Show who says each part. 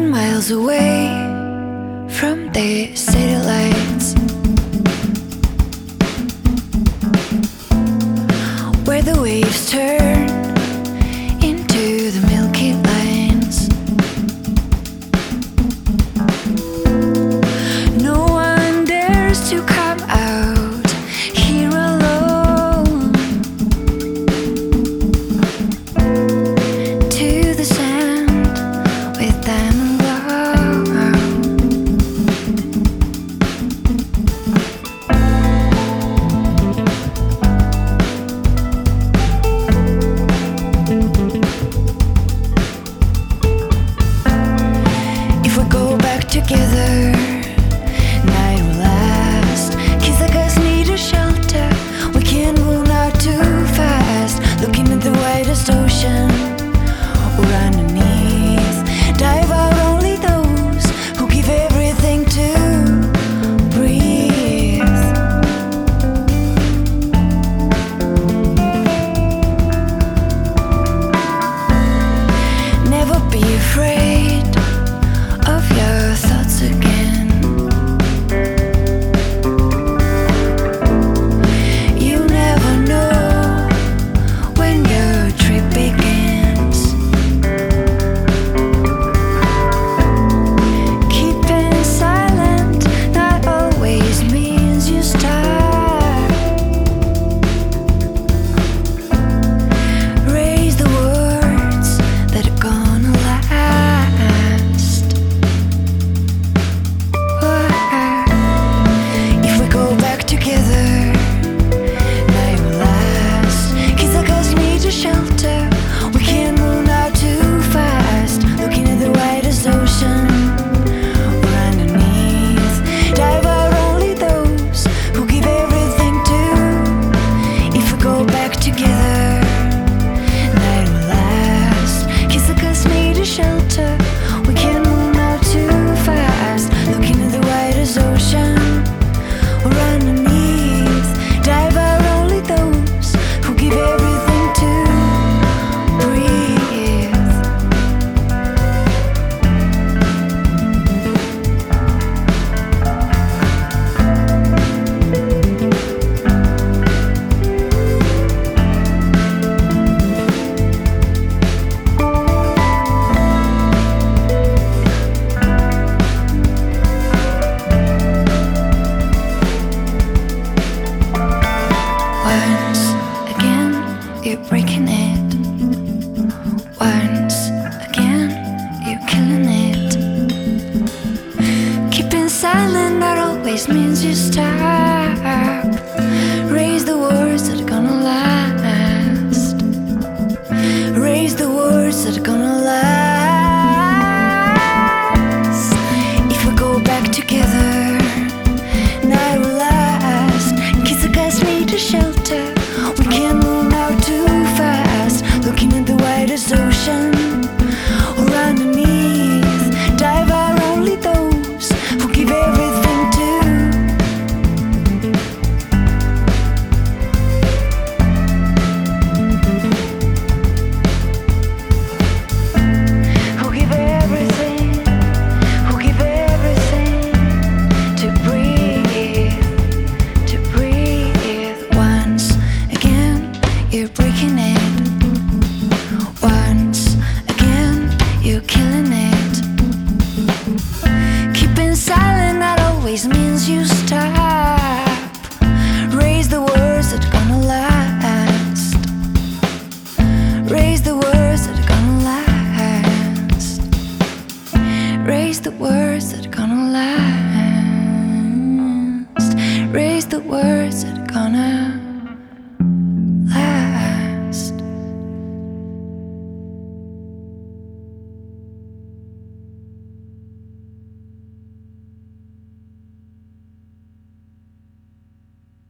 Speaker 1: nine miles away from the city lights. Where the waves turn. breaking it. Once again, you're killing it. Keeping silent not always means you stop. You're breaking it.